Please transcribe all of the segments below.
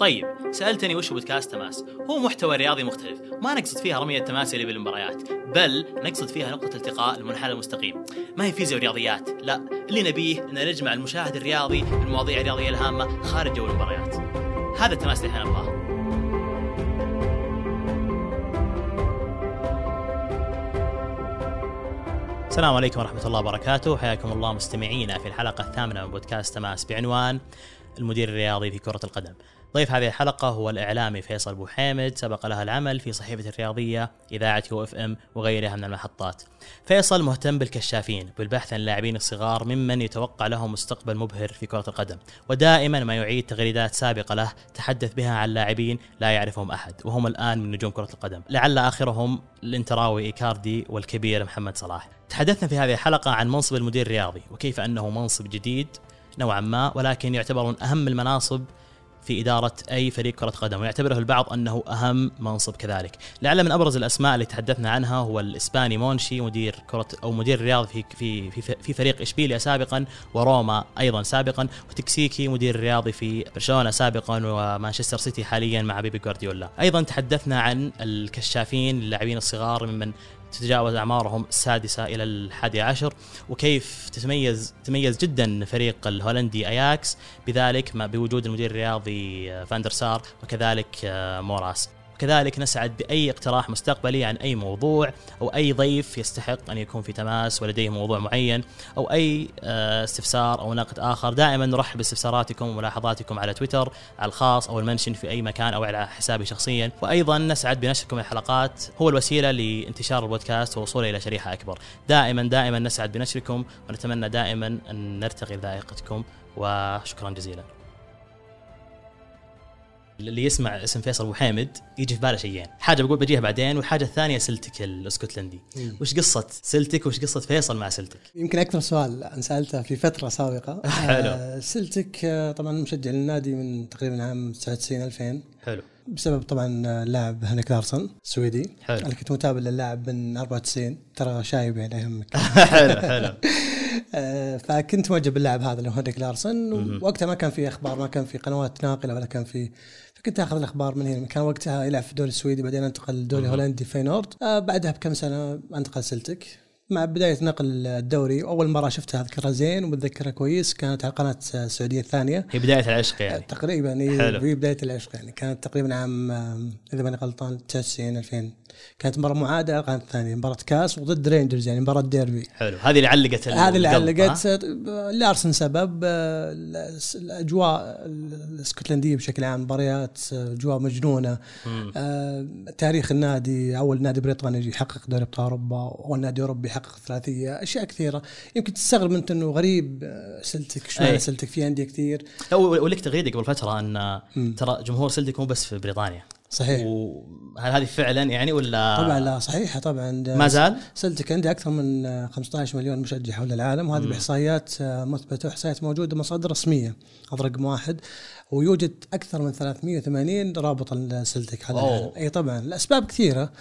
طيب سألتني وش بودكاست تماس؟ هو محتوى رياضي مختلف ما نقصد فيها رمي التماس اللي بالمباريات بل نقصد فيها نقطة التقاء المنحنى المستقيم. ما هي فيزياء ورياضيات؟ لا اللي نبيه إن نجمع المشاهد الرياضي بالمواضيع الرياضيه الهامة خارج جو المباريات. هذا التماس اللي إحنا نبغاه. السلام عليكم ورحمة الله وبركاته. حياكم الله مستمعينا في الحلقة الثامنة من بودكاست تماس بعنوان المدير الرياضي في كرة القدم. ضيف هذه الحلقة هو الإعلامي فيصل أبوحيمد. سبق له العمل في صحيفة الرياضية إذاعة UFM وغيرها من المحطات. فيصل مهتم بالكشافين بالبحث عن اللاعبين الصغار ممن يتوقع لهم مستقبل مبهر في كرة القدم. ودائما ما يعيد تغريدات سابقة له تحدث بها عن لاعبين لا يعرفهم أحد وهم الآن من نجوم كرة القدم. لعل آخرهم الإنتراوي إيكاردي والكبير محمد صلاح. تحدثنا في هذه الحلقة عن منصب المدير الرياضي وكيف أنه منصب جديد نوعا ما ولكن يعتبر من أهم المناصب في إدارة أي فريق كرة قدم ويعتبره البعض أنه أهم منصب كذلك. لعل من أبرز الأسماء اللي تحدثنا عنها هو الإسباني مونشي مدير كرة أو مدير الرياض في في في, في فريق إشبيليا سابقا وروما أيضا سابقا وتكسيكي مدير الرياضي في برشلونة سابقا ومانشستر سيتي حاليا مع بيبي جوارديولا. أيضا تحدثنا عن الكشافين اللاعبين الصغار ممن تتجاوز أعمارهم السادسة إلى الحادي عشر. وكيف تتميز تميز جدا فريق الهولندي أياكس؟ بذلك بوجود المدير الرياضي فاندر سار وكذلك آه، أوفرمارس. كذلك نسعد بأي اقتراح مستقبلي عن أي موضوع أو أي ضيف يستحق أن يكون في تماس ولديه موضوع معين أو أي آه، استفسار أو نقد آخر. دائما نرحب باستفساراتكم وملاحظاتكم على تويتر على الخاص أو ال mention في أي مكان أو على حسابي شخصيا. وأيضا نسعد بنشركم الحلقات هو الوسيلة لانتشار البودكاست ووصوله إلى شريحة أكبر. دائما دائما نسعد بنشركم ونتمنى دائما أن نرتقي بذائقتكم وشكرا جزيلا. اللي يسمع اسم فيصل ابو حامد يجي في باله شيئين، حاجة بقول بجيها بعدين والحاجة الثانية سلتك الأسكتلندي،. وش قصة سلتك وش قصة فيصل مع سلتك؟ يمكن أكثر سؤال انسالته في فترة سابقة. حلو. آه سلتك آه، طبعا مشجع للنادي من تقريبا عام 99 2000 حلو. بسبب طبعا اللاعب هنك لارسون السويدي حلو. أنا كنت متابع للاعب من 94 ترى شايب يعني يهمك حلو حلو. آه، فكنت معجب باللاعب هذا اللي هو هنريك لارسن ووقتها ما كان في أخبار ما كان في قنوات ناقلة ولا كان في فكنت آخذ الأخبار من هنا. كان وقتها يلعب في الدوري السويدي بعدين انتقل للدوري الهولندي فينورد آه بعدها بكم سنة انتقل سلتك مع بداية نقل الدوري أول مرة شفتها أذكرها زين ومتذكرها كويس كانت على قناة السعودية الثانية. هي بداية العشق يعني. تقريبا هي بداية العشق يعني. كانت تقريبا عام إذا ماني غلطان 99 2000 كانت مباراة معادة كانت الثانية مباراة كاس وضد رينجرز يعني مباراة ديربي. حلو. هذه اللي علقت هذه اللي علقت لارسن سبب آه، الأجواء الإسكتلندية بشكل عام مباريات آه، أجواء مجنونة. آه تاريخ النادي أول نادي بريطاني يحقق دوري أبطال أوروبا أول نادي أوروبي يحقق ثلاثية أشياء كثيرة. يمكن تستغرب انت إنه غريب سلتك اشمعنى سلتك في أندية كثير. ولك تغريدة قبل فترة أن ترى جمهور سلتك مو بس في بريطانيا. صحيح. وهل هذه فعلا يعني ولا طبعا لا صحيحة طبعا. ما زال؟ سلتك عندي أكثر من 15 مليون مشجع حول العالم وهذه بإحصائيات مثبتة واحصائيات موجودة مصادر رسمية هذا رقم واحد ويوجد أكثر من 380 رابط حول العالم. أي طبعا الاسباب كثيرة.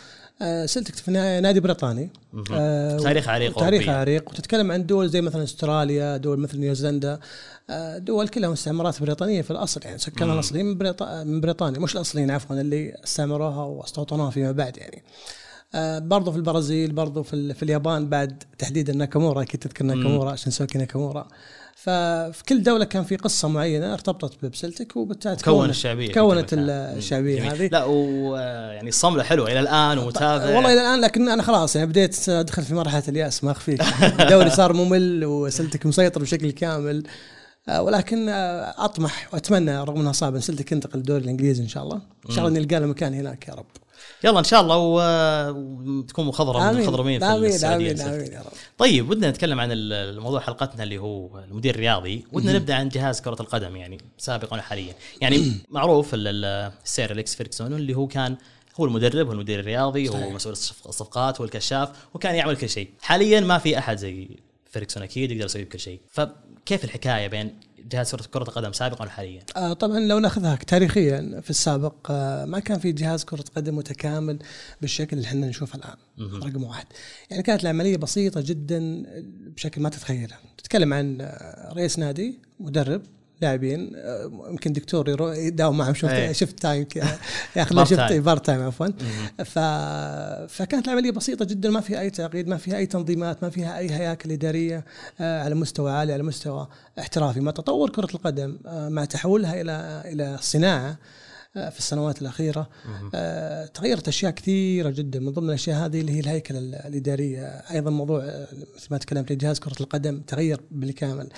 سلتك في نادي بريطاني. آه تاريخ عريق تاريخ عريق. وتتكلم عن دول زي مثلا أستراليا دول مثل نيوزيلندا. آه دول كلها مستعمرات بريطانية في الأصل. يعني سكانها الاصليين من, بريط... من بريطانيا. مش الأصليين عفوا اللي استعمروها واستوطنوها فيما بعد يعني. آه برضو في البرازيل برضو في, في اليابان بعد تحديدا ناكامورا أكيد تذكر ناكامورا شنسوكي ناكامورا. ففي كل دولة كان في قصة معينة ارتبطت بسلتك وبالتالي كون الشعبية كونت الشعبية هذه. لا ويعني الصمله حلوة إلى الآن ومتابع والله إلى الآن لكن أنا خلاص يعني بديت أدخل في مرحلة اليأس ما أخفيك. الدوري صار ممل وسلتك مسيطر بشكل كامل. آه، ولكن آه، أطمح وأتمنى رغم إنها صعبة سلتك ينتقل الدوري الإنجليزي إن شاء الله. إن شاء الله نلقى له مكان هناك يا رب. يلا إن شاء الله وتكون مخضرم من المخضرمين في آمين السعودية آمين آمين يا رب. طيب ودنا نتكلم عن الموضوع حلقتنا اللي هو المدير الرياضي. ودنا نبدأ عن جهاز كرة القدم يعني سابقا وحاليا. يعني معروف السير أليكس فيركسون اللي هو كان هو المدرب هو المدير الرياضي هو مسؤول الصفقات هو الكشاف وكان يعمل كل شيء. حاليا ما في أحد زي فيركسون أكيد يقدر يسوي كل شيء. فكيف الحكاية بين جهاز كرة القدم سابقا وحاليا؟ آه طبعا لو ناخذها تاريخيا في السابق آه ما كان في جهاز كرة قدم متكامل بالشكل اللي إحنا نشوفه الآن رقم واحد. يعني كانت العملية بسيطة جدا بشكل ما تتخيله تتكلم عن آه، رئيس نادي مدرب لاعبين آه، يمكن دكتور يداوم معهم shift إيه. shift time ياخذ له shift. part time عفوا. ف... فكانت العملية بسيطة جدا ما فيها أي تعقيد ما فيها أي تنظيمات ما فيها أي هياكل إدارية آه، على مستوى عالي على مستوى احترافي مع تطور كرة القدم آه، مع تحولها إلى إلى صناعة في السنوات الأخيرة. مهم. آه، تغيرت أشياء كثيرة جدا. من ضمن الأشياء هذه اللي هي الهيكله ال- الإدارية. أيضا موضوع آه، مثل ما تكلمت جهاز كرة القدم تغير بالكامل.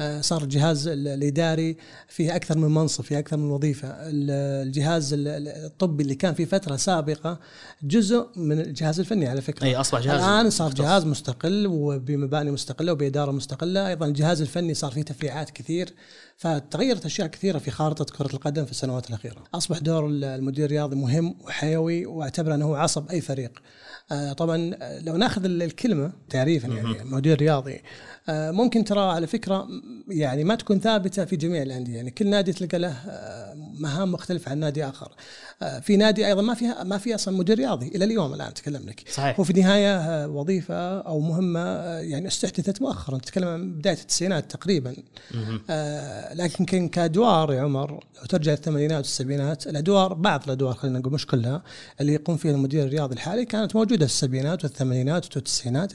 آه، صار الجهاز ال- الإداري فيه أكثر من منصب فيه أكثر من وظيفة. ال- الجهاز ال- ال- الطبي اللي كان في فترة سابقة جزء من الجهاز الفني على فكرة. أي أصبح جهاز الآن صار. جهاز مستقل وبمباني مستقلة وبإدارة مستقلة. أيضا الجهاز الفني صار فيه تفريعات كثير. فتغيرت أشياء كثيرة في خارطة كرة القدم في السنوات الأخيرة. أصبح دور المدير الرياضي مهم وحيوي واعتبر أنه هو عصب أي فريق. آه، طبعا آه، لو ناخذ ال- الكلمة تعريفا يعني مدير رياضي آه، ممكن ترى على فكرة يعني ما تكون ثابتة في جميع الأندية. يعني كل نادي تلقى له مهام مختلفة عن نادي آخر. في نادي أيضا ما فيها ما في أصلا مدير رياضي إلى اليوم الآن أتكلم لك. صحيح. هو في النهايه وظيفة أو مهمة يعني استحدثت مؤخرا. تتكلم عن بداية التسعينات تقريبا. لكن كان كادوار يا عمر لو ترجع الثمانينات والسبعينات الأدوار بعض الأدوار خلينا نقول مش كلها اللي يقوم فيها المدير الرياضي الحالي كانت موجودة في السبعينات والثمانينات والتسعينات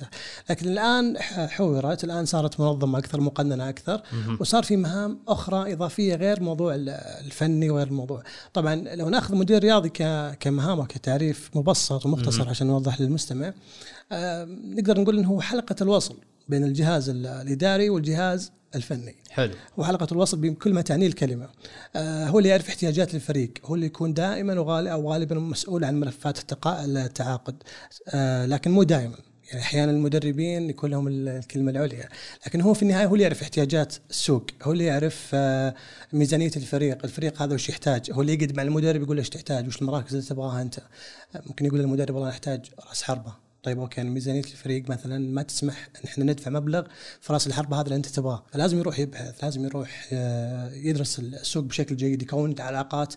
لكن الآن حورت الآن صارت منظمة أكثر مقننة أكثر. وصار في مهام أخرى إضافية غير موضوع ال- الفني وغير الموضوع طبعا لو نأخذ مدير رياضي كمهام وكتعريف مبسط ومختصر. عشان نوضح للمستمع نقدر نقول إنه هو حلقة الوصل بين الجهاز ال- الإداري والجهاز الفني. حلو. هو حلقه الوصل بكل ما تعنيه الكلمة. آه، هو اللي يعرف احتياجات الفريق. هو اللي يكون دائما وغالبا أو غالبا مسؤول عن ملفات التعاقد. آه، لكن مو دائما. يعني أحيانا المدربين يكون لهم ال- الكلمة العليا. لكن هو في النهاية هو اللي يعرف احتياجات السوق. هو اللي يعرف آه، ميزانية الفريق. الفريق هذا وش يحتاج. هو اللي يقعد مع المدرب يقول له إيش تحتاج؟ وش المراكز اللي تبغاها أنت؟ ممكن يقول للمدرب والله نحتاج رأس حربة. طيب أوكي يعني ميزانية الفريق مثلا ما تسمح إن إحنا ندفع مبلغ في رأس الحربة هذا اللي أنت تبغاه. فلازم يروح يبحث لازم يروح آه، يدرس السوق بشكل جيد يكون علاقات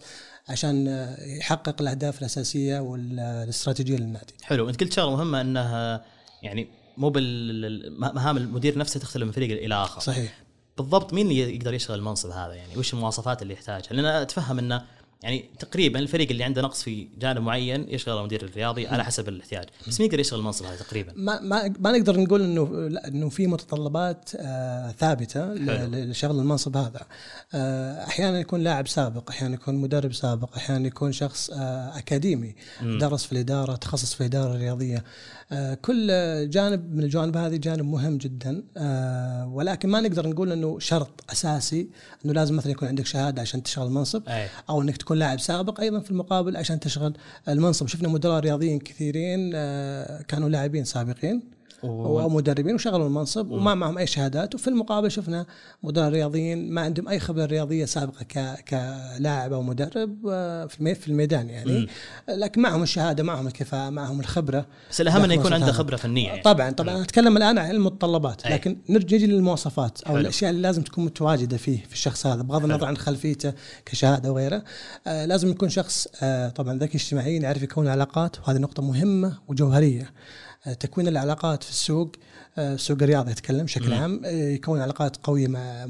عشان آه، يحقق الأهداف الأساسية والاستراتيجيه للنادي حلو. انت قلت شغلة مهمة انه يعني مو بالمهام المدير نفسه تختلف من فريق إلى آخر. صحيح. بالضبط مين اللي يقدر يشتغل المنصب هذا؟ يعني وش المواصفات اللي يحتاجها؟ لأن أتفهم إنه يعني تقريبا الفريق اللي عنده نقص في جانب معين يشغل المدير الرياضي على حسب الاحتياج. بس مين يقدر يشتغل المنصب هذا تقريبا؟ ما ما ما نقدر نقول انه لا، إنه في متطلبات آه ثابتة لشغل المنصب هذا. آه أحيانا يكون لاعب سابق أحيانا يكون مدرب سابق أحيانا يكون شخص آه أكاديمي مم. درس في الإدارة تخصص في الإدارة الرياضية. آه كل جانب من الجوانب هذه جانب مهم جدا. آه ولكن ما نقدر نقول إنه شرط أساسي إنه لازم مثلا يكون عندك شهادة عشان تشتغل المنصب أي. أو إنك تكون لاعب سابق أيضا في المقابل عشان تشغل المنصب شفنا مدراء رياضيين كثيرين آه، كانوا لاعبين سابقين. ومدربين وشغلوا المنصب وما معهم أي شهادات. وفي المقابل شفنا مدراء رياضيين ما عندهم أي خبرة رياضية سابقة ك... كلاعب أو مدرب آه، في المي- في الميدان يعني. لكن معهم الشهادة معهم الكفاءة معهم الخبرة. بس الأهم إنه يكون عنده خبرة فنية يعني. طبعا طبعا. أتكلم الآن عن المتطلبات. لكن نرجع نجي للمواصفات أو حلو. الأشياء اللي لازم تكون متواجدة فيه في الشخص هذا بغض النظر عن خلفيته كشهادة وغيره. آه لازم يكون شخص آه طبعا ذكي اجتماعيا يعرف يكون علاقات. وهذه نقطة مهمة وجوهرية. تكوين العلاقات في السوق آه، السوق الرياضي اتكلم بشكل مم. عام آه، يكون علاقات قوية مع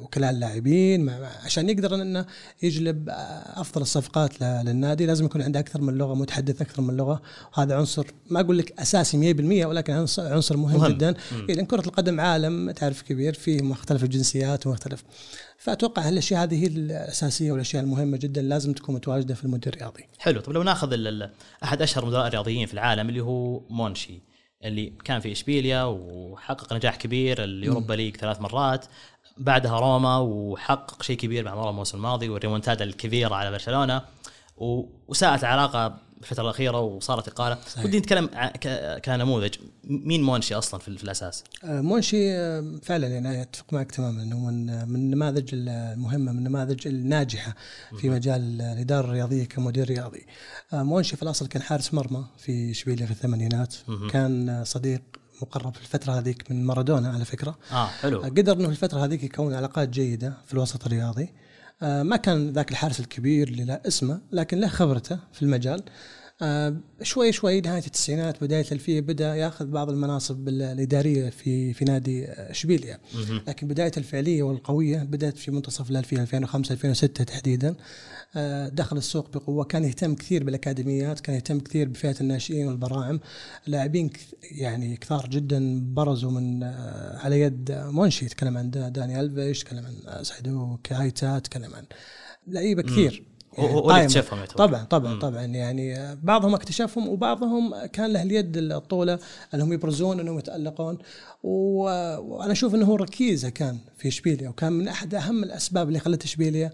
وكلاء اللاعبين مع عشان يقدر إنه يجلب آه، أفضل الصفقات للنادي لازم يكون عنده أكثر من لغة متحدث أكثر من لغة هذا عنصر ما أقول لك أساسي 100% ولكن عنصر مهم, مهم. جدا مم. لأن كرة القدم عالم تعرف كبير فيه مختلف الجنسيات ومختلف فأتوقع هالأشياء هذه هي الأساسية والأشياء المهمة جدا لازم تكون متواجدة في المدير الرياضي. حلو. طب لو ناخذ أحد أشهر مدراء الرياضيين في العالم اللي هو مونشي اللي كان في إشبيليا وحقق نجاح كبير اليوروبا ليج ثلاث مرات بعدها روما وحقق شيء كبير مع روما الموسم الماضي والريمونتادا الكبيرة على برشلونة وساءت العلاقه الفترة الأخيرة وصارت إقالة. ودي نتكلم كنموذج مين مونشي أصلا في, ال- في الأساس آه، مونشي آه، فعلا يعني أتفق معك تماما إنه من من النماذج المهمة من النماذج الناجحة في مجال الإدارة الرياضية كمدير رياضي. آه، مونشي في الأصل كان حارس مرمى في اشبيليا في الثمانينات. كان آه، صديق مقرب في الفترة هذيك من مارادونا على فكرة. آه حلو قدر إنه في الفترة هذيك يكون علاقات جيدة في الوسط الرياضي آه، ما كان ذاك الحارس الكبير اللي له اسمه لكن له خبرته في المجال. آه، شوي شوي نهاية التسعينات بداية الألفية بدأ ياخذ بعض المناصب الإدارية في في نادي إشبيليا. لكن بداية الفعلية والقوية بدأت في منتصف الألفية 2005 2006 تحديدا. آه، دخل السوق بقوة كان يهتم كثير بالأكاديميات كان يهتم كثير بفئة الناشئين والبراعم. لاعبين يعني كثار جدا برزوا من آه، على يد منشي تكلم عن داني ألفيش تكلم عن سعدو كايتا تكلم عن لعيبة كثير. يعني هو اللي اكتشفهم طبعا طبعا مم. طبعا. يعني بعضهم اكتشفهم وبعضهم كان له اليد الطولة انهم يبرزون انهم يتألقون. وأنا أشوف انه هو ركيزه كان في اشبيليا وكان من احد اهم الاسباب اللي خلت اشبيليا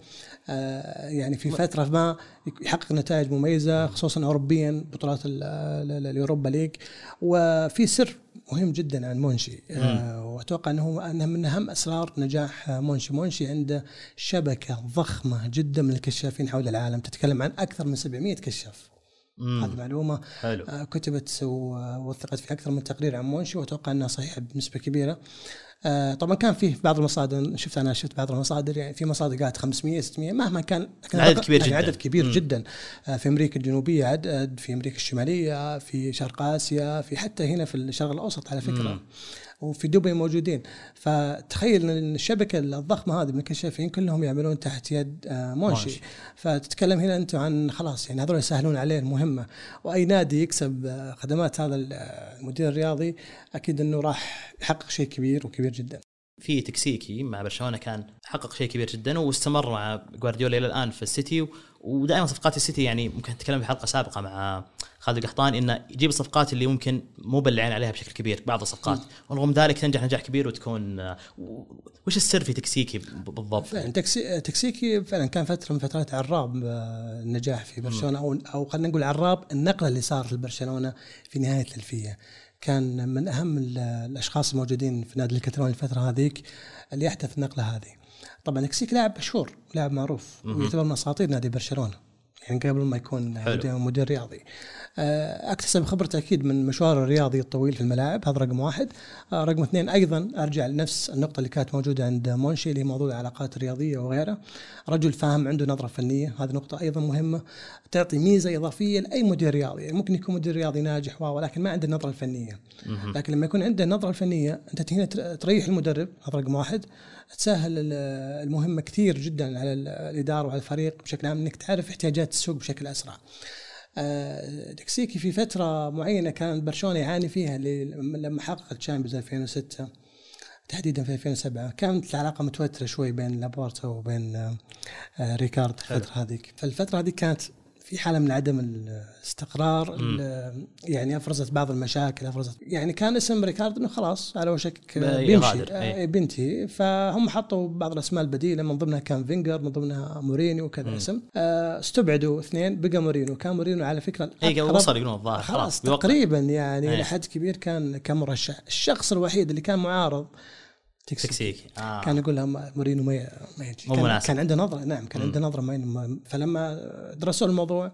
آه، يعني في فترة ما يحقق نتائج مميزة خصوصا اوروبيا بطولات ال Europa League. وفي سر مهم جدا عن مونشي. آه وأتوقع أنه أنه من أهم أسرار نجاح مونشي. مونشي عنده شبكة ضخمة جدا من الكشافين حول العالم. تتكلم عن أكثر من 700 كشاف. هذه معلومة حلو. آه كتبت ووثقت في أكثر من تقرير عن مونشي. وأتوقع أنها صحيحة بنسبة كبيرة. طبعا كان فيه بعض المصادر شفت أنا شفت بعض المصادر يعني في مصادر قالت 500 600 مهما كان عدد كبير يعني جدا عدد كبير مم. جدا آه في أمريكا الجنوبية عدد في أمريكا الشمالية في شرق آسيا في حتى هنا في الشرق الأوسط على فكرة مم. وفي دبي موجودين. فتخيل إن الشبكة الضخمة هذه من الكشافين كلهم يعملون تحت يد آه، مونشي فتتكلم هنا انت عن خلاص يعني هذول يسهلون عليه المهمة. وأي نادي يكسب آه، خدمات هذا آه، المدير الرياضي أكيد إنه راح يحقق شيء كبير وكبير جدا. في تكسيكي مع برشلونة كان حقق شيء كبير جدا واستمر مع جوارديولا إلى الآن في السيتي ودائما صفقات السيتي يعني ممكن نتكلم في حلقة سابقة مع خالد القحطاني إنه يجيب الصفقات اللي ممكن مو بالعين عليها بشكل كبير بعض الصفقات. ورغم ذلك تنجح نجاح كبير وتكون وش السر في تكسيكي بالضبط؟ فعلا تكسيكي فعلا كان فترة من فترات عراب آه، النجاح في برشلونة أو أو خلينا نقول عراب النقلة اللي صارت لبرشلونة في نهاية الألفية. كان من أهم الأشخاص الموجودين في نادي الكتالوني الفترة هذيك اللي احدث النقلة هذه. طبعا تكسيك لاعب مشهور لاعب معروف ويعتبر من أساطير نادي برشلونة. يعني قبل ما يكون. مدير رياضي. آه، أكتسب خبرته أكيد من مشواره الرياضي الطويل في الملاعب هذا رقم واحد. آه، رقم اثنين أيضا أرجع لنفس النقطة اللي كانت موجودة عند مونشي اللي هي موضوع العلاقات الرياضية وغيره رجل فاهم عنده نظرة فنية هذه نقطة أيضا مهمة. تعطي ميزة إضافية لأي مدير رياضي. يعني ممكن يكون مدير رياضي ناجح ولكن ما عنده النظره الفنيه لكن لما يكون عنده النظره الفنيه أنت هنا تريح المدرب هذا رقم واحد. تسهل المهمة كثير جدا على الإدارة وعلى الفريق بشكل عام إنك تعرف احتياجات السوق بشكل أسرع. آه، تكسيكي في فترة معينة كان برشلونة يعاني فيها لما حقق ال Champions 2006 تحديدا في 2007 كانت العلاقة متوترة شوي بين لابورتا وبين آه، ريكارد الفترة هذيك. فالفتره هذيك كانت في حالة من عدم الاستقرار يعني أفرزت بعض المشاكل افرزت يعني كان اسم ريكارد إنه خلاص على وشك بيمشي آه، بينتهي. فهم حطوا بعض الأسماء البديلة من ضمنها كان فينجر من ضمنها مورينيو وكذا اسم. آه، استبعدوا اثنين بقى مورينيو. كان مورينيو على فكرة اي وصل يقولون الظاهر خلاص تقريبا يعني إلى حد كبير كان كان مرشح الشخص الوحيد اللي كان معارض تكسيكي آه. كان يقول لهم مورينيو ما ما يجي. كان, مناسب. كان عنده نظرة. نعم كان عنده نظرة ما فلما درسوا الموضوع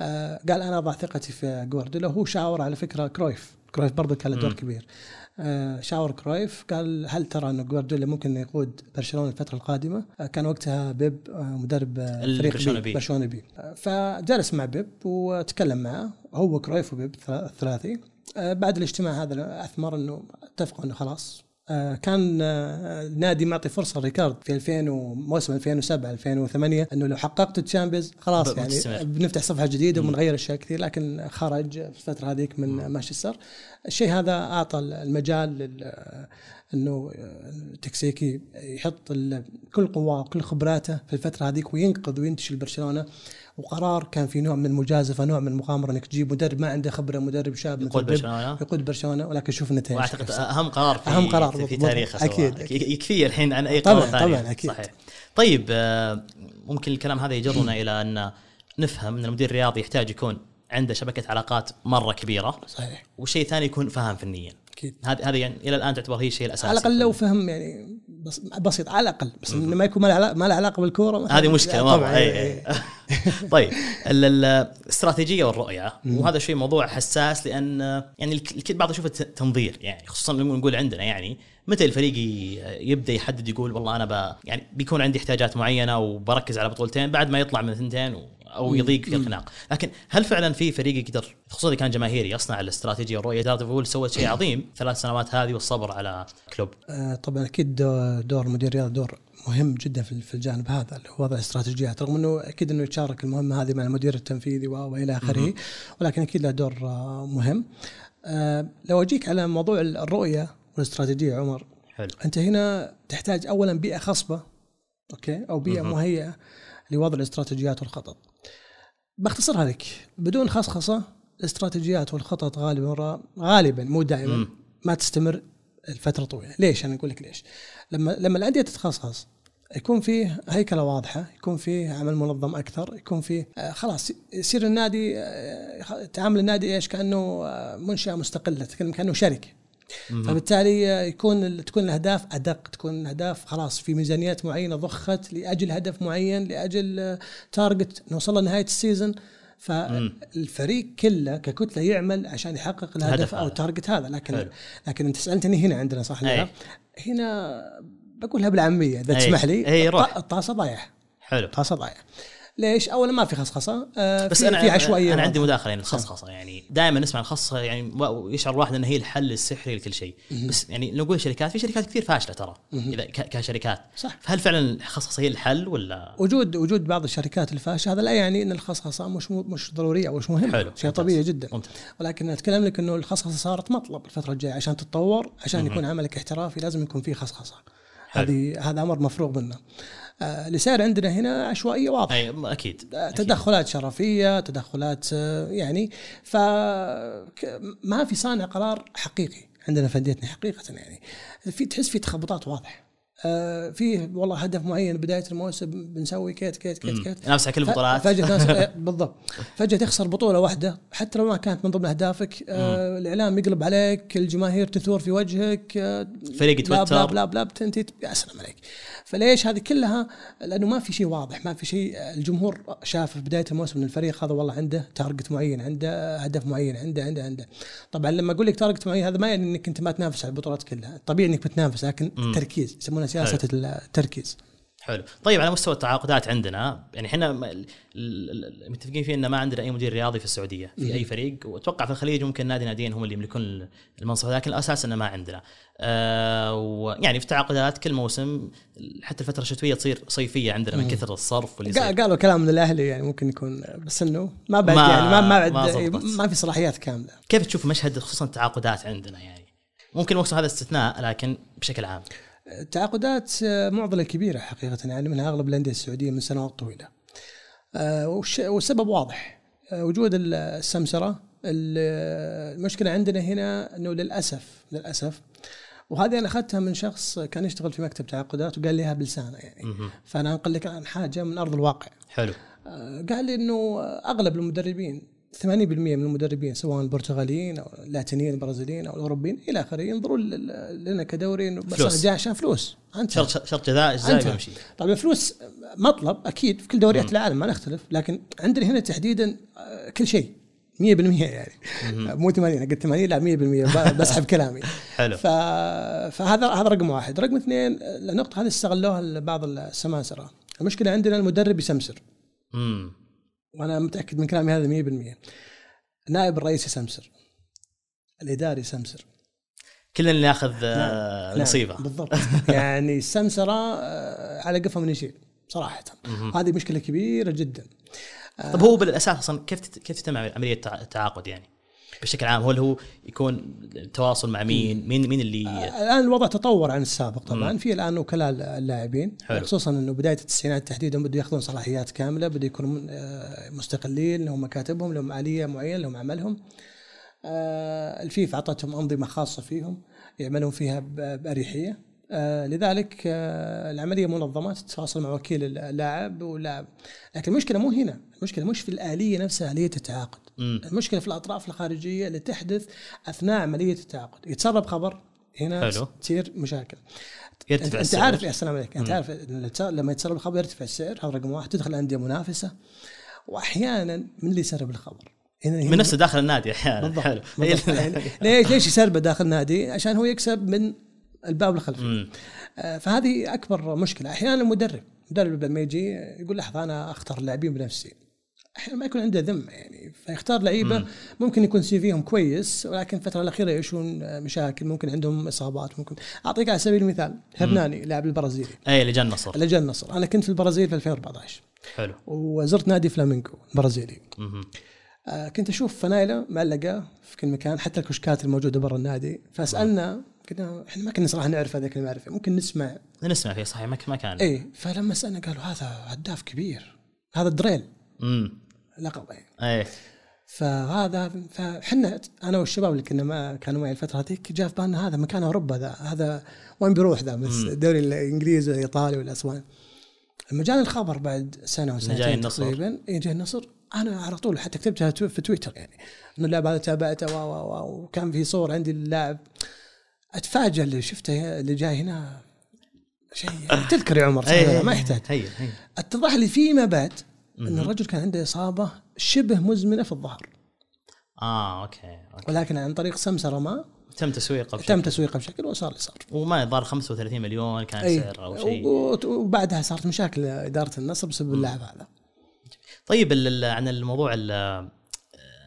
آه قال أنا أضع ثقتي في جوارديولا. هو شاور على فكرة كرويف. كرويف برضه كان له دور كبير. آه شاور كرويف. قال هل ترى أن جوارديولا ممكن يقود برشلونة الفترة القادمة؟ آه كان وقتها بيب آه مدرب آه، فريق B برشلونة B آه فجلس مع بيب وتكلم معه. هو كرويف وبيب الثلاثي. بعد الاجتماع هذا أثمر أنه اتفقوا أنه خلاص كان النادي آه، معطي فرصة ريكارد في 2000 وموسم 2007 2008 إنه لو حققت ال Champions خلاص يعني بنفتح صفحة جديدة وبنغير أشياء كثير لكل خرج في الفترة هذيك من مانشستر. الشيء هذا أعطى المجال إنه تكسيكي يحط كل قواه وكل خبراته في الفترة هذيك وينقذ وينتشل برشلونة. وقرار كان في نوع من المجازفة نوع من المغامرة إنك تجيب مدرب ما عنده خبرة مدرب شاب يقود برشلونة يقود برشلونة ولكن شوف النتائج. وأعتقد أهم قرار في أهم قرار في تاريخه أكيد. يكفي الحين عن أي قرار طبعا طبعا أكيد. صحيح. طيب آه، ممكن الكلام هذا يجرنا إلى أن نفهم أن المدير الرياضي يحتاج يكون عنده شبكة علاقات مرة كبيرة. صحيح. والشيء الثاني يكون فاهم فنيا. أكيد. هذه هذه يعني إلى الآن تعتبر هي الشيء الأساسي. على الأقل لو فهم يعني بسيط على الأقل. بس إنه ما يكون ما له علاقه بالكورة هذه مشكلة طبعا. أي. طيب الاستراتيجية والرؤية وهذا شيء موضوع حساس لأن يعني الكل بعض يشوفه تنظير يعني خصوصا نقول عندنا يعني متى الفريق يبدأ يحدد يقول والله أنا ب يعني بيكون عندي احتياجات معينة وبركز على بطولتين بعد ما يطلع من ثنتين أو يضيق في الخناق. لكن هل فعلا في فريق يقدر خصوصا إذا كان جماهيري يصنع الاستراتيجية والرؤيه دارفول سوت شيء عظيم ثلاث سنوات هذه والصبر على كلوب. آه، طبعا أكيد دور- مدير الرياضه دور مهم جدا في الجانب هذا اللي هو وضع الاستراتيجيات رغم إنه أكيد إنه يتشارك المهمة هذه مع المدير التنفيذي وإلى آخره ولكن أكيد له دور آه، مهم. آه، لو أجيك على موضوع الرؤية والاستراتيجية عمر حلو. أنت هنا تحتاج اولا بيئة خصبة أوكي أو بيئة. مهيئة لوضع الاستراتيجيات والخطط. باختصرها لك بدون خصخصة الاستراتيجيات والخطط غالبا غالبا مو دائما. ما تستمر الفترة طويلة ليش أنا أقول لك ليش لما لما الأندية تتخصص يكون فيه هيكلة واضحة يكون فيه عمل منظم أكثر يكون فيه آه خلاص يصير النادي آه تعامل النادي إيش كأنه آه منشأة مستقلة تتكلم كأنه شركة. فبالتالي آه، يكون تكون الأهداف أدق تكون الأهداف خلاص في ميزانيات معينة ضخت لأجل هدف معين لأجل آه، target نوصل لنهايه ال season فالفريق كله ككتلة يعمل عشان يحقق الهدف أو هذا. ال target هذا. لكن حلو. لكن أنت سألتني هنا عندنا صح أي. لا هنا بقولها بالعامية إذا. تسمح لي الطاسة ضايعة. حلو. الطاسة ضايعة. ليش؟ اولا ما في خصخصة آه بس في, أنا في عشوائية أنا عندي. مداخلة يعني الخصخصه يعني دائما نسمع الخصخصة يعني ويشعر الواحد إنه هي الحل السحري لكل شيء بس يعني نقول شركات في شركات كثير فاشلة ترى إذا كشركات صح. فهل فعلا الخصخصة هي الحل ولا وجود وجود بعض الشركات الفاشلة هذا لا يعني إن الخصخصة مش مش ضرورية أو مش مهمة حلو. شيء. طبيعي جدا ممتاز ولكن أتكلم لك إنه الخصخصة صارت مطلب الفترة الجاية عشان تتطور عشان يكون عملك احترافي لازم يكون في خصخصة. هذه هذا أمر مفروغ منه. آه اللي صار عندنا هنا عشوائية واضحة. أي أكيد. آه، أكيد. تدخلات شرفية تدخلات آه، يعني ف ك- ما في صانع قرار حقيقي عندنا في أنديتنا حقيقة يعني. في تحس في تخبطات واضحة. آه، في والله هدف معين بداية الموسم بنسوي كيت كيت كيت مم. كيت. نفس على كل البطولات. فجأة إيه، بالضبط. فجأة تخسر بطولة واحدة حتى لو ما كانت من ضمن أهدافك آه الإعلام يقلب عليك الجماهير تثور في وجهك آه فريق blah blah يتوتر. blah blah بتنتهي. يا سلام عليك. فليش هذه كلها؟ لأنه ما في شيء واضح ما في شيء الجمهور شاف في بداية الموسم إن الفريق هذا والله عنده target معين عنده هدف معين عنده عنده عنده. طبعا لما أقول لك target معين هذا ما يعني إنك أنت ما تنافس على البطولات كلها. طبيعي إنك بتنافس لكن. التركيز يسمونها سياسة التركيز. حلو. طيب على مستوى التعاقدات عندنا يعني إحنا متفقين فيه ان ما عندنا أي مدير رياضي في السعودية في أي فريق. وأتوقع في الخليج ممكن نادي ناديين هم اللي يملكون المنصب لكن الأساس إنه ما عندنا. آه ويعني في تعاقدات كل موسم حتى الفترة الشتوية تصير صيفية عندنا من كثر الصرف واللي قالوا كلام من الأهلي يعني ممكن يكون بس إنه ما بعد ما- يعني ما ما ما بعد زبطت. ما في صلاحيات كاملة. كيف تشوف مشهد خصوصا التعاقدات عندنا يعني؟ ممكن الموسم هذا استثناء لكن بشكل عام. التعاقدات آه، معضلة كبيرة حقيقة يعني منها أغلب الأندية السعودية من سنوات طويلة. آه، والسبب واضح آه، وجود ال- السمسرة ال- المشكلة عندنا هنا إنه للأسف للأسف وهذه أنا أخذتها من شخص كان يشتغل في مكتب تعاقدات وقال لي بلسانه يعني. فأنا انقل لك عن حاجة من أرض الواقع. حلو قال لي إنه أغلب المدربين 80% من المدربين سواء البرتغاليين أو اللاتينيين البرازيليين أو الاوروبيين إلى آخره ينظرون لنا كدوري بس جاي عشان فلوس. أنت. شرط شرط جزاء أنت. بيمشي؟ طبعا الفلوس مطلب أكيد في كل دوريات العالم ما نختلف لكن عندنا هنا تحديدا آه، كل شيء. 100% يعني. مو 80 أنا قلت 80 لا 100% ب- بسحب كلامي. حلو. ف... فهذا هذا رقم واحد. رقم اثنين النقطه هذه استغلوها بعض السماسرة. المشكلة عندنا المدرب يسمسر. امم وأنا متأكد من كلامي هذا 100% نائب الرئيس يسمسر الإداري يسمسر كلنا اللي ناخذ آه، نصيبه. بالضبط. يعني السمسره آه، على قفا من يشيل صراحة. هذه مشكلة كبيرة جدا. طب هو بالأساس أصلا كيف كيف تتم عملية التع- التعاقد يعني؟ بشكل عام هل هو يكون التواصل مع مين؟ مين مين اللي الآن الوضع تطور عن السابق طبعا. في الآن وكلاء اللاعبين. حلو. خصوصا إنه بداية التسعينات تحديدا بده يأخذون صلاحيات كاملة بده يكونوا آه، مستقلين لهم مكاتبهم لهم آلية معينة لهم عملهم. آه، الفيفا أعطتهم أنظمة خاصة فيهم يعملون فيها بأريحية. آه، لذلك آه، العملية منظمة تتواصل مع وكيل اللاعب واللاعب لكن المشكلة مو هنا. المشكلة مش في الآلية نفسها اليه التعاقد مم. المشكلة في الأطراف الخارجية اللي تحدث أثناء عملية التعاقد. يتسرب خبر هنا حلو. تصير مشاكل. يرتفع انت. عارف يا سلام عليك. أنت عارف لما يتسرب الخبر يرتفع السعر. هذا رقم واحد. تدخل أندية منافسة. وأحيانا من اللي يسرب الخبر؟ من نفسه داخل النادي أحيانا. بالضبط. حلو. بالضبط. يعني ليش ليش يسربه داخل نادي عشان هو يكسب من الباب الخلفي. آه، فهذه أكبر مشكلة. أحيانا المدرب المدرب لما يجي يقول لحظة أنا اختار اللاعبين بنفسي. أحيانا ما يكون عنده ذمه يعني فيختار لعيبة ممكن يكون CV هم كويس ولكن الفترة الأخيرة يعيشون مشاكل ممكن عندهم إصابات ممكن. أعطيك على سبيل المثال هرناني لاعب البرازيلي. أي اللي جاء النصر اللي جاء النصر أنا كنت في البرازيل في 2014 حلو. وزرت نادي فلامينكو البرازيلي. آه، كنت أشوف فنايلة معلقة في كل مكان حتى الكشكات الموجودة برا النادي. فسالنا قلنا إحنا ما كنا صراحة نعرف هذيك المعرفة ممكن نسمع. نسمع فيه صحيح ما ما كان. اي فلما سألنا قالوا هذا هداف كبير هذا drill. امم لقب يعني. اي فهذا فحنا أنا والشباب اللي كنا ما كانوا معي الفترة هذيك جاء في بالنا هذا مكان أوروبا ذا هذا وين بيروح ذا؟ بس الدوري الإنجليزي والإيطالي والأسباني. لما جاني الخبر بعد سنة جاي وسنتين النصر. تقريبا. اي جاي النصر. أنا على طول حتى كتبتها في تويتر يعني. إنه اللاعب هذا تابعته و و و وكان في صور عندي اللاعب اتفاجئ اللي شفته اللي جاي هنا. شيء يعني تذكر يا عمر صحيح ما يحتاج. هي هي أتضح لي فيما بعد إن الرجل كان عنده إصابة شبه مزمنة في الظهر. آه okay, okay. ولكن عن طريق سمسرة ما تم تسويقه بشكل تم تسويقه بشكل وصار اللي صار وما يظهر 35 مليون كان اي سعر أو شيء. وبعدها صارت مشاكل إدارة النصر بسبب اللاعب هذا. طيب عن الموضوع ال-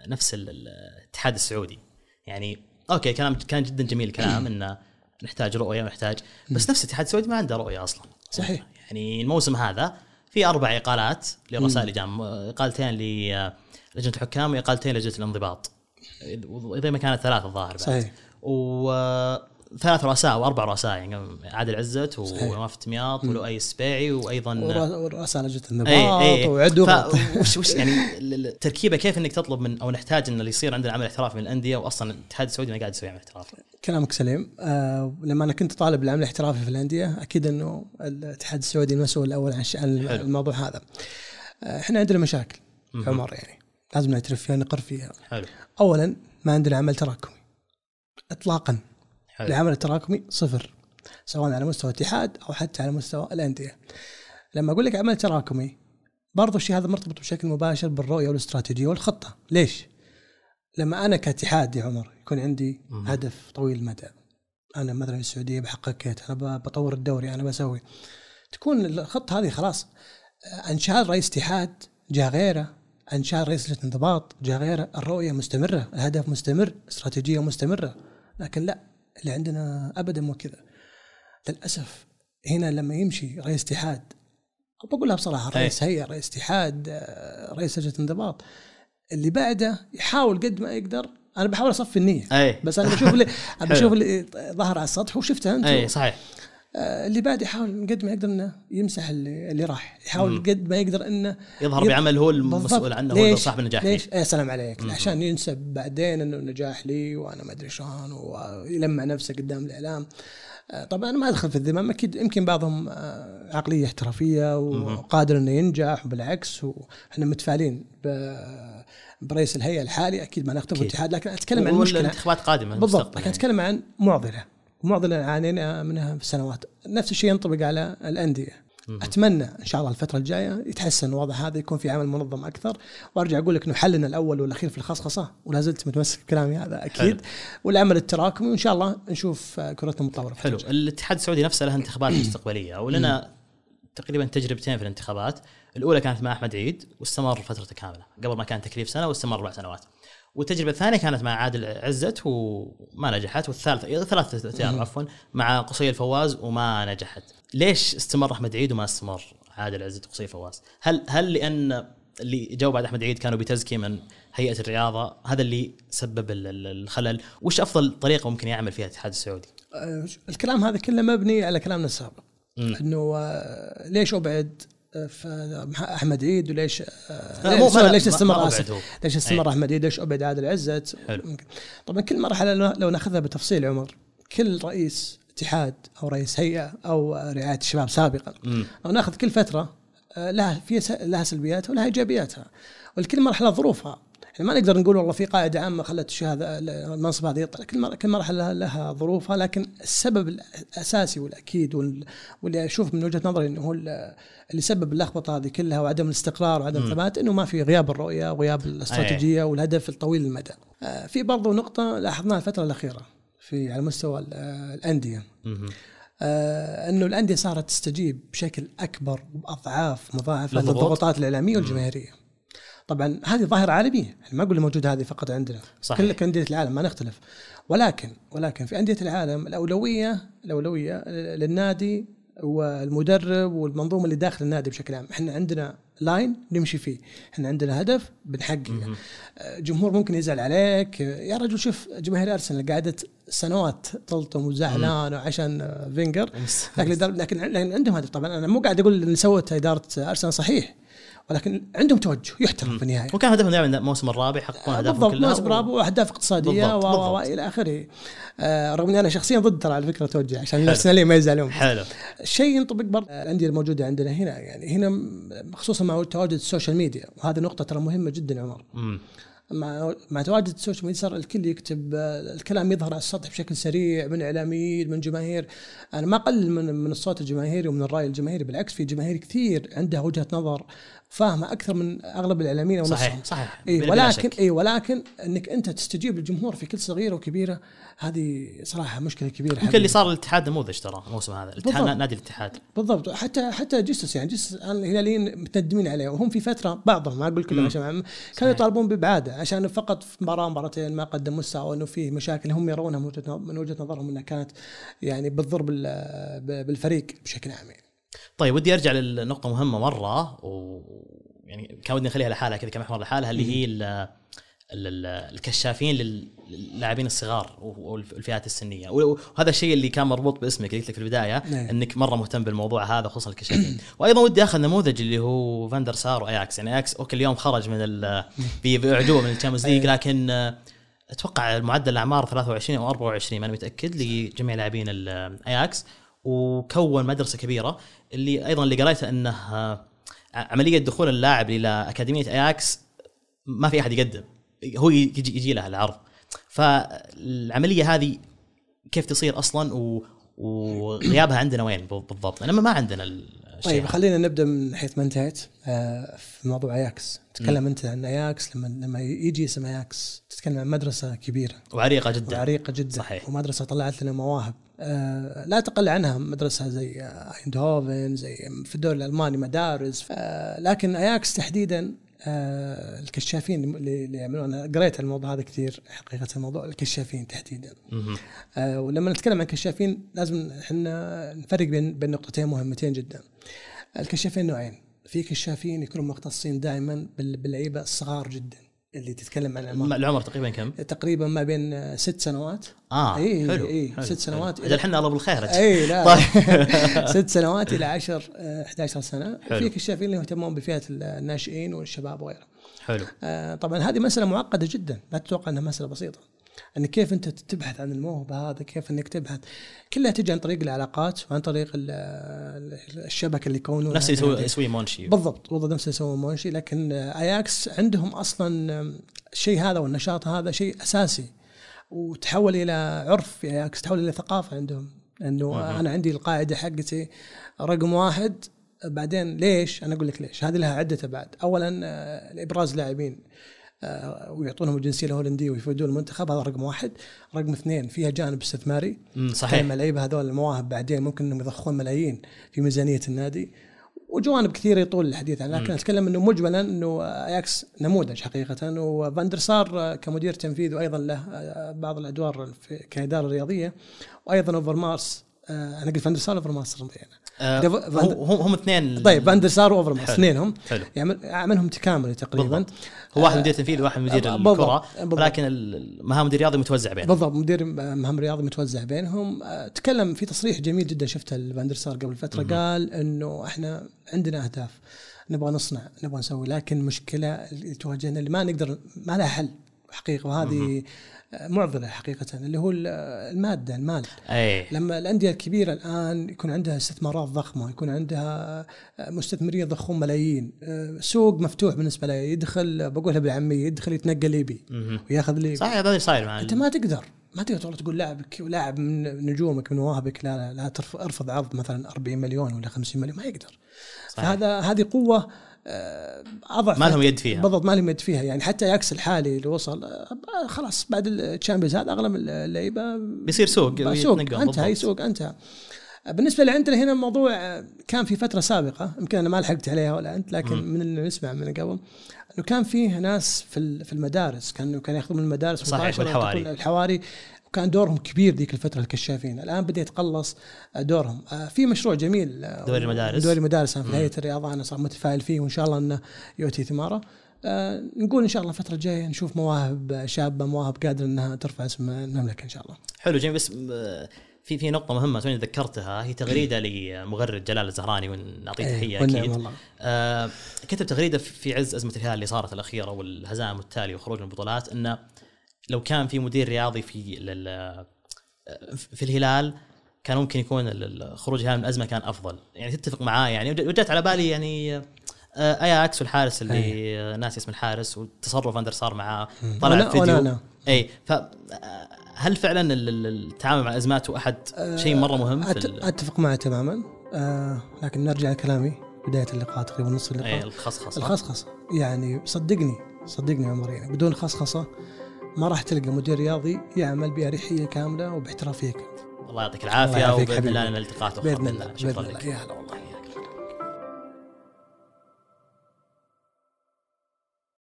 نفس ال- ال- الاتحاد السعودي. يعني أوكي كلام كان جدا جميل الكلام إنه نحتاج رؤية ونحتاج بس نفس الاتحاد السعودي ما عنده رؤية أصلا. صحيح. يعني الموسم هذا في أربع إقالات لرؤساء لجان إقالتين للجنه الحكام وإقالتين لجنة الانضباط. زي ما كانت ثلاث الظاهر بعد. صحيح. وثلاث رؤساء واربع رؤساء يعني عادل عزت. ونواف تمياط ولؤي السبيعي وأيضا ورؤ- ورؤساء لجنه اي ف- وش وش يعني ال- ال- التركيبة كيف إنك تطلب من أو نحتاج إن اللي يصير عندنا عمل احترافي من الأندية واصلا الاتحاد السعودي ما قاعد يسوي عمل احترافي؟ كلامك سليم. آه لما أنا كنت طالب العمل الاحترافي في الأندية أكيد إنه الاتحاد السعودي المسؤول الأول عن. الموضوع هذا. آه إحنا عندنا مشاكل عمر يعني لازم نعترف فيها نقر فيها. حلو. اولا ما عندنا عمل تراكمي. اطلاقا. حلو. العمل التراكمي صفر سواء على مستوى الاتحاد أو حتى على مستوى الأندية. لما أقول لك عمل تراكمي برضو الشيء هذا مرتبط بشكل مباشر بالرؤية والاستراتيجية والخطة. ليش؟ لما أنا كاتحاد يا عمر يكون عندي مم. هدف طويل المدى. أنا مثلا في السعودية بحقق كيت أنا بطور الدوري أنا بسوي. تكون الخطة هذه خلاص. أنشاء رئيس اتحاد جاء غيره أنشاء رئيس لجنه انضباط جاء غيره الرؤية مستمرة الهدف مستمر استراتيجية مستمرة. لكن لا اللي عندنا أبدا مو كذا للأسف هنا لما يمشي رئيس اتحاد بقولها بصراحة أي. رئيس هيئة رئيس اتحاد رئيس لجنه انضباط اللي بعده يحاول قد ما يقدر أنا بحاول أصفي النية أي بس أنا بشوف اللي حلو. بشوف اللي ظهر على السطح وشفته أنت أي صحيح اللي بعد يحاول قد ما يقدر إنه يمسح اللي, اللي راح يحاول مم. قد ما يقدر إنه يظهر يب- بعمل هو المسؤول. عنه هو؟ صاحب النجاح ليش؟ يا سلام عليك مم. عشان ينسب بعدين إنه نجاح لي وأنا ما أدري شلون ويلمع نفسه قدام الإعلام آه، طبعا أنا ما أدخل في الذمم أكيد يمكن بعضهم آه، عقلية احترافية وقادر إنه ينجح وبالعكس وإحنا متفائلين برئيس الهيئة الحالي أكيد ما نختلف. الاتحاد لكن أتكلم عن مشكلة والانتخابات قادمة بالضبط لكن يعني. أتكلم عن معضلة معضله عانينا منها في السنوات. نفس الشيء ينطبق على الأندية. أتمنى إن شاء الله الفترة الجاية يتحسن الوضع هذا يكون في عمل منظم أكثر. وأرجع أقول لك إنه حلنا الأول والأخير في الخصخصة ولا زلت متمسك بكلامي هذا أكيد. حلو. والعمل التراكمي وإن شاء الله نشوف كرتنا متطورة حلو. الاتحاد السعودي نفسه له انتخابات مستقبلية ولنا تقريبا تجربتين في الانتخابات. الأولى كانت مع أحمد عيد واستمر فترته كاملة. قبل ما كان تكليف سنة واستمر أربع سنوات. والتجربه الثانية كانت مع عادل عزت وما نجحت والثالثة ثلاثة اختيار عفوا مع قصي الفواز وما نجحت. ليش استمر أحمد عيد وما استمر عادل عزت وقصي الفواز؟ هل هل لأن اللي جو بعد أحمد عيد كانوا بتزكيه من هيئة الرياضة هذا اللي سبب ال- ال- الخلل؟ وش أفضل طريقة ممكن يعمل فيها الاتحاد السعودي؟ آه، الكلام هذا كله مبني على كلامنا السابق. إنه آه، ليش أبعد في احمد عيد وليش آه، ليش ما- استمر. ليش استمر أي. أحمد عيد ليش ابعد عادل عزت. طبعا كل مرحلة لو- ناخذها بتفصيل عمر كل رئيس اتحاد أو رئيس هيئة أو رعاية الشباب سابقا مم. لو ناخذ كل فترة آه، لها في لها سلبياتها ولها إيجابياتها ولكل مرحلة ظروفها يعني ما نقدر نقول والله في قاعدة عامة خلت الشيء هذا المنصب هذا يطلع كل مر- كل مرحلة لها ظروفها لكن السبب الأساسي والأكيد وال- واللي أشوف من وجهة نظري إنه هو ال- اللي سبب اللخبطة هذه كلها وعدم الاستقرار وعدم الثبات إنه ما في غياب الرؤية وغياب الاستراتيجية والهدف الطويل المدى. آه، في برضو نقطة لاحظناها الفترة الأخيرة في على مستوى ال- الأندية. آه، إنه الأندية صارت تستجيب بشكل أكبر وباضعاف مضاعفه للضغوط؟ للضغوطات الإعلامية والجماهيرية. طبعا هذه ظاهرة عالمية. يعني ما أقول موجودة هذه فقط عندنا. صحيح. كل انديه العالم ما نختلف. ولكن ولكن في أندية العالم الأولوية الأولوية للنادي والمدرب والمنظومة اللي داخل النادي بشكل عام. إحنا عندنا line نمشي فيه. إحنا عندنا هدف بنحققه. جمهور ممكن يزعل عليك. يا رجل شوف جماهير أرسنال قعدت سنوات تلطم وزعلان عشان فينجر. لكن لكن عندهم هدف. طبعا أنا مو قاعد أقول إن سوت إدارة أرسنال صحيح. ولكن عندهم توجه يحترم في النهاية. وكان هدفهم دائما الموسم الرابع يحققون اهدافهم بالضبط الموسم الرابع واهداف اقتصادية والى آخره. آه رغم إني أنا شخصيا ضد ترى على فكرة توجه عشان الارسناليين ما يزعلون. حلو. الشيء ينطبق برضه الأندية الموجودة عندنا هنا يعني هنا خصوصا مع تواجد ال social media وهذه نقطة ترى مهمة جدا عمر. مع تواجد ال social media صار الكل يكتب الكلام يظهر على السطح بشكل سريع من إعلاميين من جماهير. أنا ما أقلل من من الصوت الجماهيري ومن الرأي الجماهيري بالعكس في جماهير كثير عندها وجهة نظر. فاهمه أكثر من أغلب الإعلاميين ونصهم صحيح صحيح اي ولكن اي ولكن إنك أنت تستجيب للجمهور في كل صغيره وكبيرة هذه صراحة مشكلة كبيرة يمكن اللي صار الاتحاد نموذج ترى الموسم هذا الاتحاد نادي الاتحاد. بالضبط. حتى حتى جيسوس يعني جيسوس الهلاليين متندمين عليه. وهم في فترة بعضهم ما أقول كلهم عشان كانوا يطالبون بإبعاده عشان فقط في مباراة مباراتين ما قدم مستوى وإنه فيه مشاكل. هم يرونها من وجهة نظرهم إنها كانت يعني بتضر بالفريق بشكل عام يعني. طيب ودي أرجع للنقطه مهمة مرة و يعني كان ودي نخليها لحالها كذا كمحور لحالها اللي هي الكشافين للاعبين الصغار والفئات السنية. وهذا الشيء اللي كان مربوط باسمك قلت لك في البداية نعم. إنك مرة مهتم بالموضوع هذا خصوصا الكشافين. وأيضا ودي أخذ نموذج اللي هو فاندر سار وأياكس. يعني أياكس okay اليوم خرج من باعجوبه من ال Champions League لكن أتوقع معدل الأعمار 23 أو 24 ماني متأكد لجميع لاعبين الاياكس وكون مدرسة كبيرة اللي أيضا اللي قريته إنه عملية دخول اللاعب إلى أكاديمية أياكس ما في أحد يقدم هو يجي, يجي له العرض. فالعملية هذه كيف تصير أصلا؟ و وغيابها عندنا وين بالضبط؟ لما ما عندنا الشيء طيب خلينا نبدأ من حيث ما انتهيت آه، في موضوع أياكس. تكلم أنت عن أياكس لما لما يجي اسم أياكس تتكلم عن مدرسة كبيرة. وعريقة جدا. وعريقة جدا. صحيح. ومدرسة طلعت لنا مواهب. آه، لا تقل عنها مدرسة زي ايندهوفن زي في الدوري الألماني مدارس. لكن اياكس تحديدا آه الكشافين اللي يعملون قريت الموضوع هذا كثير حقيقة الموضوع الكشافين تحديدا. آه ولما نتكلم عن كشافين لازم إحنا نفرق بين بين نقطتين مهمتين جدا. الكشافين نوعين. في كشافين يكونوا مختصين دائما باللعيبة الصغار جدا. اللي تتكلم عن العمر. العمر تقريبا كم؟ تقريبا ما بين ست سنوات. آه اي حلو اي ست سنوات أجل إحنا الله بالخير اي لا طيب. ست سنوات إلى 10 11 سنة. حلو. في كشافين اللي يهتمون بفئة الناشئين والشباب وغيره حلو. آه طبعا هذه مسألة معقدة جدا. لا تتوقع إنها مسألة بسيطة. أن كيف أنت تبحث عن الموهبة هذا كيف أنك تبحث. كلها تجي عن طريق العلاقات وعن طريق الشبكة اللي يكونون نفس اللي يسوي مونشي. بالضبط بالضبط نفس اللي يسوي مونشي. لكن آياكس عندهم أصلا الشيء هذا والنشاط هذا شيء أساسي. وتحول إلى عرف في آياكس تحول إلى ثقافة عندهم. انه أنا عندي القاعدة حقتي رقم واحد. بعدين ليش؟ أنا أقول لك ليش، هذه لها عدة أبعاد، اولا إبراز لاعبين آه، ويعطونهم الجنسية الهولندية ويفيدون المنتخب هذا رقم واحد. رقم اثنين فيها جانب استثماري. صحيح. اللعيبه هذول المواهب بعدين ممكن إنهم يضخون ملايين في ميزانية النادي. وجوانب كثيرة يطول الحديث عنها لكن أتكلم إنه مجملا إنه أياكس نموذج حقيقة. وفاندر سار كمدير تنفيذي وأيضا له آه، بعض الأدوار كإدارة رياضية. وأيضا أوفرمارس آه، أنا قلت فاندر سار أوفرمارس آه هم هم اثنين طيب فاندر سار واوفرمارس اثنينهم يعمل عملهم تكاملي تقريبا. بالضبط. هو واحد مدير تنفيذي وواحد مدير الكرة ولكن مهام مدير رياضي متوزع بينهم. بالضبط مدير مهام رياضي متوزع بينهم. آه، تكلم في تصريح جميل جدا شفته لفاندر سار قبل فترة قال إنه إحنا عندنا أهداف نبغى نصنع نبغى نسوي لكن المشكلة اللي تواجهنا اللي ما نقدر ما لها حل حقيقه وهذه معضلة حقيقة اللي هو المادة المال أي. لما الأندية الكبيرة الآن يكون عندها استثمارات ضخمة يكون عندها مستثمرين يضخون ملايين. سوق مفتوح بالنسبة له يدخل بقولها بالعامية يدخل يتنقل ليبي وياخذ ليبي. صحيح هذا صاير معنا أنت ما تقدر ما تقدر تروح تقول لاعبك ولاعب من نجومك من مواهبك لا لا, لا ارفض عرض مثلا 40 مليون ولا 50 مليون ما يقدر. صحيح. فهذا هذه قوة أضعف ما لهم يد فيها. بالضبط ما لهم يد فيها. يعني حتى ياكس الحالي اللي وصل آه، خلاص بعد الشامبيونز هذا اغلب اللعيبة. بيصير سوق سوق انتهى سوق انتهى. بالنسبة لعندنا هنا الموضوع كان في فترة سابقة يمكن أنا ما لحقت عليها ولا أنت لكن مم. من اللي نسمع من قبل إنه كان فيه ناس في في المدارس كانوا كانوا ياخذون من المدارس صحيح، والحواري. الحواري وكان دورهم كبير ذيك الفترة الكشافين. الآن بدأ يتقلص دورهم. آه، في مشروع جميل آه، دوري المدارس. دوري المدارس في. هيئه الرياضه أنا صار متفائل فيه وإن شاء الله إنه يؤتي ثماره. آه، نقول إن شاء الله الفترة الجاية نشوف مواهب شابة مواهب قادرة إنها ترفع اسم المملكة إن شاء الله. حلو جميل. بس في في نقطة مهمة توني ذكرتها هي تغريدة لمغرد جلال الزهراني ونعطيه إيه، تحية والنعم أكيد. والله. آه كتب تغريدة في- عز أزمة الهلال اللي صارت الأخيرة والهزائم التالية وخروج من البطولات انه لو كان في مدير رياضي في في الهلال كان ممكن يكون خروج الهلال من الأزمة كان أفضل. يعني تتفق معاه يعني وج- وجت على بالي يعني آه، اياكس والحارس اللي آه، ناسي اسم الحارس والتصرف فاندر سار معاه طلع وأنا- فيديو اي ف آه، هل فعلا ال- ال- التعامل مع الأزمات أحد شيء مرة مهم أتفق معه تماما. آه لكن نرجع لكلامي بداية اللقاء تقريبا نص اي اللقاء الخصخصة. الخصخصة. يعني صدقني صدقني يا عمر يعني بدون خصخصة ما راح تلقى مدير رياضي يعمل باريحيه كاملة وباحترافية كاملة. الله يعطيك يعافيك وباذن الله. لنا بإذن الله شكرا لك. يا هلا والله.